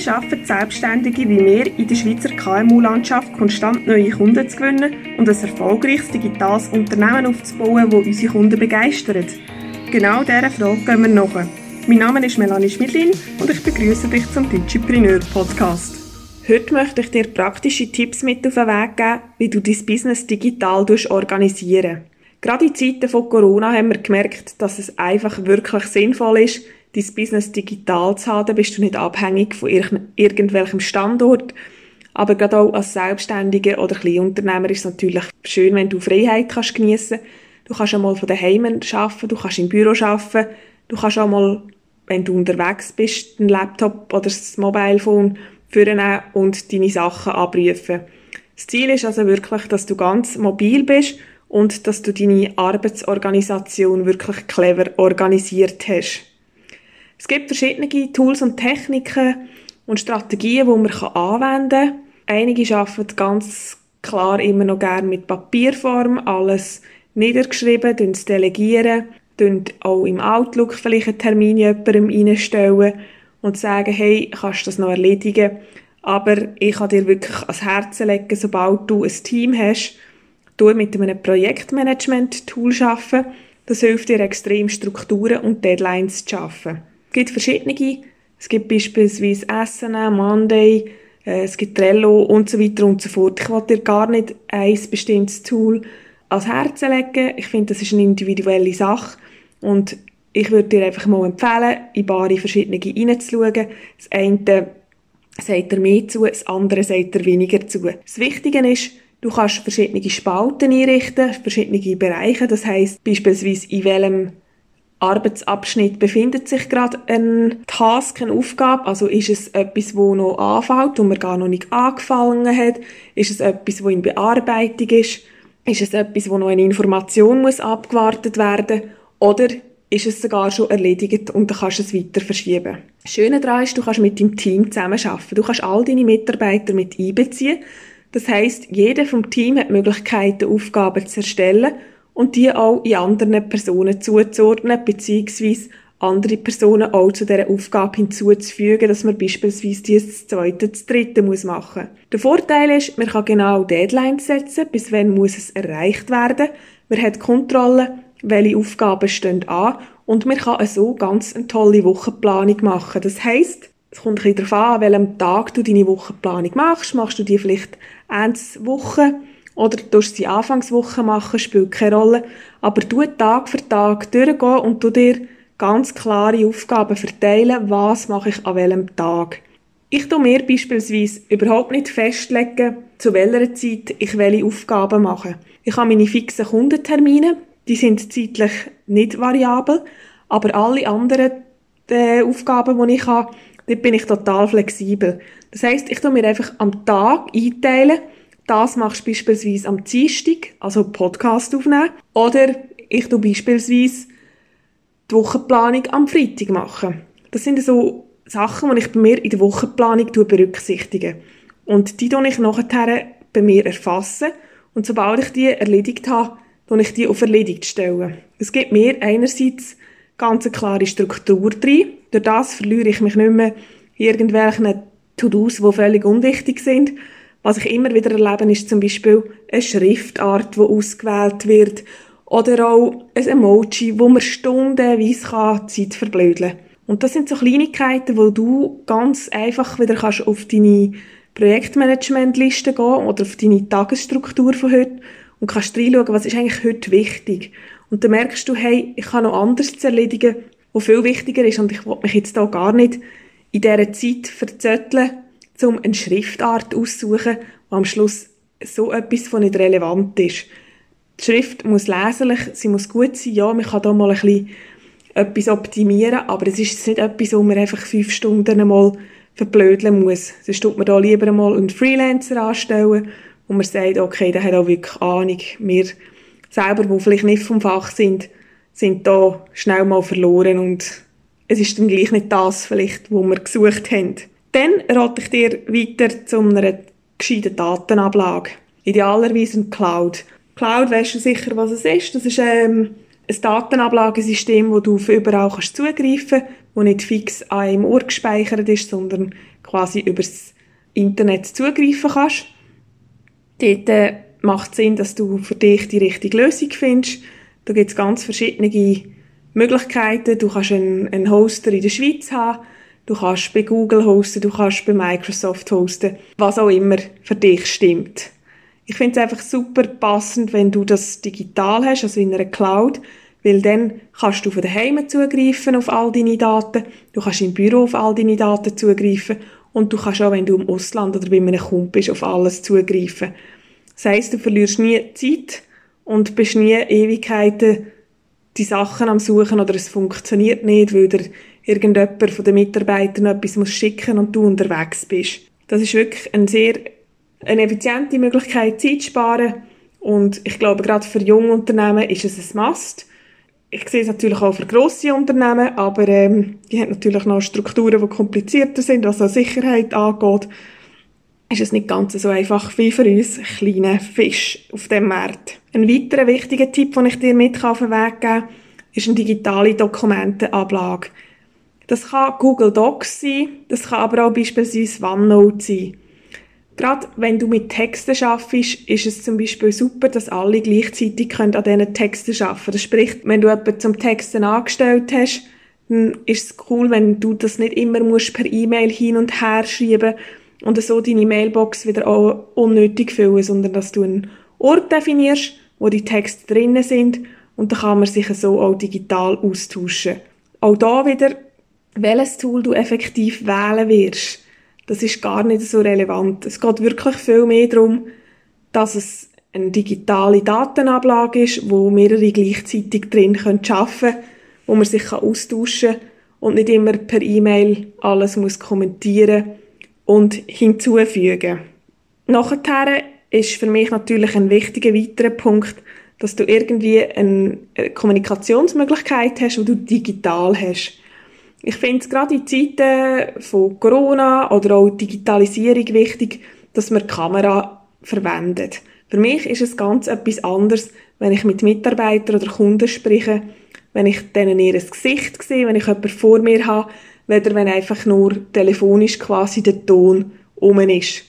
Wie schaffen Selbstständige wie wir in der Schweizer KMU-Landschaft konstant neue Kunden zu gewinnen und ein erfolgreiches digitales Unternehmen aufzubauen, das unsere Kunden begeistert? Genau dieser Frage gehen wir nach. Mein Name ist Melanie Schmidlin und ich begrüße dich zum Digipreneur Podcast. Heute möchte ich dir praktische Tipps mit auf den Weg geben, wie du dein Business digital organisieren Gerade in Zeiten von Corona haben wir gemerkt, dass es einfach wirklich sinnvoll ist, dein Business digital zu haben, bist du nicht abhängig von irgendwelchem Standort. Aber gerade auch als Selbstständiger oder Kleinunternehmer ist es natürlich schön, wenn du Freiheit kannst geniessen. Du kannst einmal von daheim arbeiten, du kannst im Büro arbeiten, du kannst auch mal, wenn du unterwegs bist, einen Laptop oder das Mobilephone vornehmen und deine Sachen abrufen. Das Ziel ist also wirklich, dass du ganz mobil bist und dass du deine Arbeitsorganisation wirklich clever organisiert hast. Es gibt verschiedene Tools und Techniken und Strategien, die man anwenden kann. Einige arbeiten ganz klar immer noch gerne mit Papierform, alles niedergeschrieben, es delegieren, auch im Outlook vielleicht einen Termin jemandem reinstellen und sagen, hey, kannst du das noch erledigen? Aber ich kann dir wirklich ans Herz legen, sobald du ein Team hast, du mit einem Projektmanagement-Tool arbeiten. Das hilft dir extrem, Strukturen und Deadlines zu schaffen. Es gibt verschiedene. Es gibt beispielsweise Asana, Monday, äh, es gibt Trello und so weiter und so fort. Ich wollte dir gar nicht ein bestimmtes Tool als Herz legen. Ich finde, das ist eine individuelle Sache und ich würde dir einfach mal empfehlen, in bare verschiedene reinzuschauen. Das eine sagt er mehr zu, das andere sagt er weniger zu. Das Wichtige ist, du kannst verschiedene Spalten einrichten, verschiedene Bereiche. Das heißt beispielsweise, in welchem Arbeitsabschnitt befindet sich gerade ein Task, eine Aufgabe? Also ist es etwas, wo noch anfällt und man gar noch nicht angefangen hat? Ist es etwas, wo in Bearbeitung ist? Ist es etwas, wo noch eine Information muss abgewartet werden? Oder ist es sogar schon erledigt und dann kannst du es weiter verschieben? Das Schöne daran ist, du kannst mit deinem Team zusammenarbeiten. Du kannst all deine Mitarbeiter mit einbeziehen. Das heißt, jeder vom Team hat die Möglichkeit, Aufgaben zu erstellen und die auch in anderen Personen zuzuordnen, beziehungsweise andere Personen auch zu dieser Aufgabe hinzuzufügen, dass man beispielsweise die das zweite, das dritte muss machen. Der Vorteil ist, man kann genau Deadlines setzen, bis wann muss es erreicht werden. Man hat Kontrolle, welche Aufgaben stehen an und man kann so ganz eine tolle Wochenplanung machen. Das heisst, es kommt ein bisschen darauf an, an welchem Tag du deine Wochenplanung machst. Machst du die vielleicht eins Woche oder du sie Anfangswoche machen, spielt keine Rolle. Aber du Tag für Tag durchgehen und du dir ganz klare Aufgaben verteilen, was mache ich an welchem Tag. Ich tue mir beispielsweise überhaupt nicht festlegen, zu welcher Zeit ich welche Aufgaben mache. Ich habe meine fixen Kundentermine, die sind zeitlich nicht variabel, aber alle anderen äh, Aufgaben, die ich habe, dort bin ich total flexibel. Das heißt, ich tue mir einfach am Tag einteilen, das machst du beispielsweise am Dienstag, also Podcast aufnehmen. Oder ich tue beispielsweise die Wochenplanung am Freitag machen. Das sind so Sachen, die ich bei mir in der Wochenplanung berücksichtige. Und die tue ich nachher bei mir erfassen. Und sobald ich die erledigt habe, tue ich die auf erledigt stellen. Es gibt mir einerseits ganz eine klare Struktur drin. Durch das verliere ich mich nicht mehr in irgendwelchen To-Dos, die völlig unwichtig sind, was ich immer wieder erlebe, ist zum Beispiel eine Schriftart, die ausgewählt wird. Oder auch ein Emoji, wo man stundenweise Zeit verblödeln kann. Und das sind so Kleinigkeiten, wo du ganz einfach wieder kannst auf deine Projektmanagementliste gehen oder auf deine Tagesstruktur von heute und kannst reinschauen, was ist eigentlich heute wichtig. Und dann merkst du, hey, ich kann noch anderes zu erledigen, was viel wichtiger ist und ich will mich jetzt da gar nicht in dieser Zeit verzötteln, um eine Schriftart auszusuchen, die am Schluss so etwas von nicht relevant ist. Die Schrift muss leserlich, sie muss gut sein, ja, man kann da mal ein bisschen etwas optimieren, aber es ist nicht etwas, wo man einfach fünf Stunden einmal verblödeln muss. Sonst tut man da lieber einmal einen Freelancer anstellen, wo man sagt, okay, der hat auch wirklich Ahnung. Wir selber, die vielleicht nicht vom Fach sind, sind da schnell mal verloren und es ist dann gleich nicht das vielleicht, wo wir gesucht haben. Dann rate ich dir weiter zu einer gescheiten Datenablage. Idealerweise ein Cloud. Cloud weisst du sicher, was es ist. Das ist ähm, ein Datenablagesystem, wo du für überall kannst zugreifen kannst, wo nicht fix an einem Ort gespeichert ist, sondern quasi übers Internet zugreifen kannst. Dort äh, macht es Sinn, dass du für dich die richtige Lösung findest. Da gibt es ganz verschiedene Möglichkeiten. Du kannst einen, einen Hoster in der Schweiz haben, du kannst bei Google hosten, du kannst bei Microsoft hosten, was auch immer für dich stimmt. Ich finde es einfach super passend, wenn du das digital hast, also in einer Cloud, weil dann kannst du von daheim zugreifen auf all deine Daten, du kannst im Büro auf all deine Daten zugreifen und du kannst auch, wenn du im Ausland oder bei einem Kumpel bist, auf alles zugreifen. Das heisst, du verlierst nie Zeit und bist nie Ewigkeiten die Sachen am Suchen oder es funktioniert nicht, weil dir irgendjemand von den Mitarbeitern etwas muss schicken und du unterwegs bist. Das ist wirklich eine sehr eine effiziente Möglichkeit, Zeit zu sparen und ich glaube, gerade für junge Unternehmen ist es ein Must. Ich sehe es natürlich auch für grosse Unternehmen, aber ähm, die haben natürlich noch Strukturen, die komplizierter sind, was auch Sicherheit angeht. Ist es nicht ganz so einfach wie für uns kleine Fisch auf dem Markt. Ein weiterer wichtiger Tipp, den ich dir mit auf den Weg geben kann, ist eine digitale Dokumentenablage. Das kann Google Docs sein, das kann aber auch beispielsweise OneNote sein. Gerade wenn du mit Texten schaffst, ist es zum Beispiel super, dass alle gleichzeitig an diesen Texten arbeiten Das spricht, wenn du jemanden zum Texten angestellt hast, dann ist es cool, wenn du das nicht immer musst per E-Mail hin und her schreiben und so deine Mailbox wieder auch unnötig füllen, sondern dass du einen Ort definierst, wo die Texte drinnen sind und dann kann man sich so auch digital austauschen. Auch da wieder, welches Tool du effektiv wählen wirst das ist gar nicht so relevant. Es geht wirklich viel mehr darum, dass es eine digitale Datenablage ist, wo mehrere gleichzeitig drin arbeiten können, wo man sich austauschen kann und nicht immer per E-Mail alles muss kommentieren und hinzufügen. Nachher ist für mich natürlich ein wichtiger weiterer Punkt, dass du irgendwie eine Kommunikationsmöglichkeit hast, die du digital hast. Ich finde es gerade in Zeiten von Corona oder auch Digitalisierung wichtig, dass man die Kamera verwendet. Für mich ist es ganz etwas anderes, wenn ich mit Mitarbeitern oder Kunden spreche, wenn ich denen ihr Gesicht sehe, wenn ich jemanden vor mir habe, weder wenn einfach nur telefonisch quasi der Ton um ist.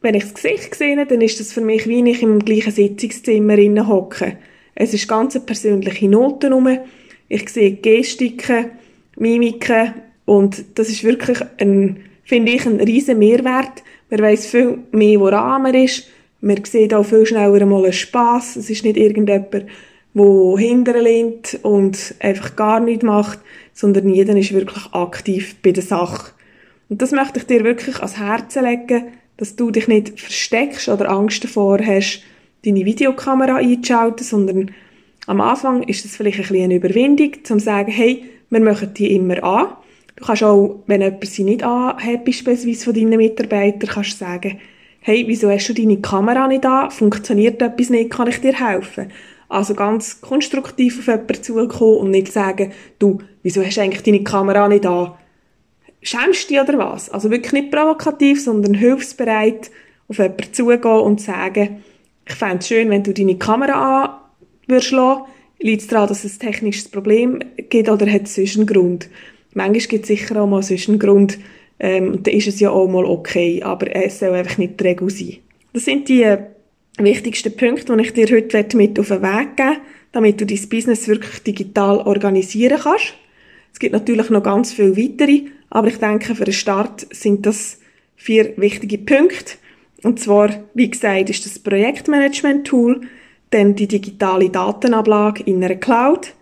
Wenn ich das Gesicht sehe, dann ist das für mich wie ich im gleichen Sitzungszimmer hocke. Es ist ganz eine persönliche Noten um. Ich sehe Gestiken, Mimiken und das ist wirklich ein, finde ich, ein riesen Mehrwert. Man weiß viel mehr, woran man ist. Man sieht auch viel schneller mal einen Spass. Es ist nicht irgendjemand, der hinterlehnt und einfach gar nichts macht, sondern jeder ist wirklich aktiv bei der Sache. Und das möchte ich dir wirklich ans Herz legen, dass du dich nicht versteckst oder Angst davor hast, deine Videokamera einzuschalten, sondern am Anfang ist es vielleicht ein bisschen eine Überwindung, zum zu sagen, hey, wir machen die immer an. Du kannst auch, wenn jemand sie nicht anhat, beispielsweise von deinen Mitarbeitern, kannst du sagen, hey, wieso hast du deine Kamera nicht an? Funktioniert etwas nicht? Kann ich dir helfen? Also ganz konstruktiv auf jemanden zukommen und nicht sagen, du, wieso hast du eigentlich deine Kamera nicht an? Schämst du dich oder was? Also wirklich nicht provokativ, sondern hilfsbereit auf jemanden zugehen und sagen, ich fände es schön, wenn du deine Kamera an würdest lassen. Liegt es daran, dass es ein technisches Problem gibt oder hat es sonst einen Grund? Manchmal gibt es sicher auch mal sonst einen Grund, ähm, und dann ist es ja auch mal okay, aber es soll einfach nicht die Regel sein. Das sind die äh, wichtigsten Punkte, die ich dir heute mit auf den Weg geben damit du dein Business wirklich digital organisieren kannst. Es gibt natürlich noch ganz viele weitere, aber ich denke, für den Start sind das vier wichtige Punkte. Und zwar, wie gesagt, ist das Projektmanagement-Tool, dann die digitale Datenablage in einer Cloud,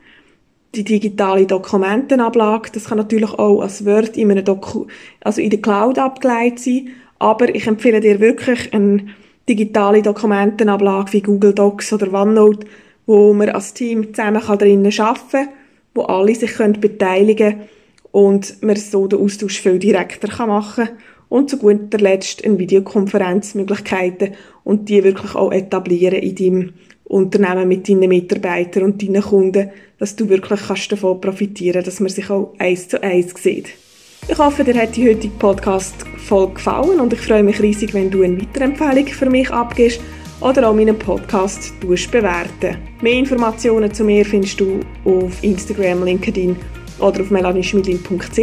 die digitale Dokumentenablage, das kann natürlich auch als Word in, einem Doku also in der Cloud abgeleitet sein, aber ich empfehle dir wirklich eine digitale Dokumentenablage wie Google Docs oder OneNote, wo man als Team zusammen drinnen arbeiten kann, wo alle sich können beteiligen können und man so den Austausch viel direkter machen kann und zu guter Letzt eine Videokonferenzmöglichkeiten und die wirklich auch etablieren in deinem Unternehmen mit deinen Mitarbeitern und deinen Kunden, dass du wirklich kannst davon profitieren dass man sich auch eins zu eins sieht. Ich hoffe, dir hat die heutige Podcast voll gefallen und ich freue mich riesig, wenn du eine weitere Empfehlung für mich abgibst oder auch meinen Podcast bewerten. Mehr Informationen zu mir findest du auf Instagram, LinkedIn oder auf melanieschmidlin.ch.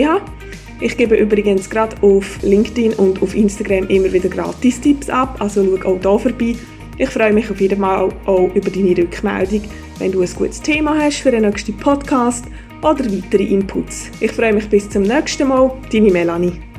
Ich gebe übrigens gerade auf LinkedIn und auf Instagram immer wieder Gratis-Tipps ab, also schau auch hier vorbei. Ich freue mich auf jeden Fall auch über deine Rückmeldung, wenn du ein gutes Thema hast für den nächsten Podcast oder weitere Inputs. Ich freue mich bis zum nächsten Mal, deine Melanie.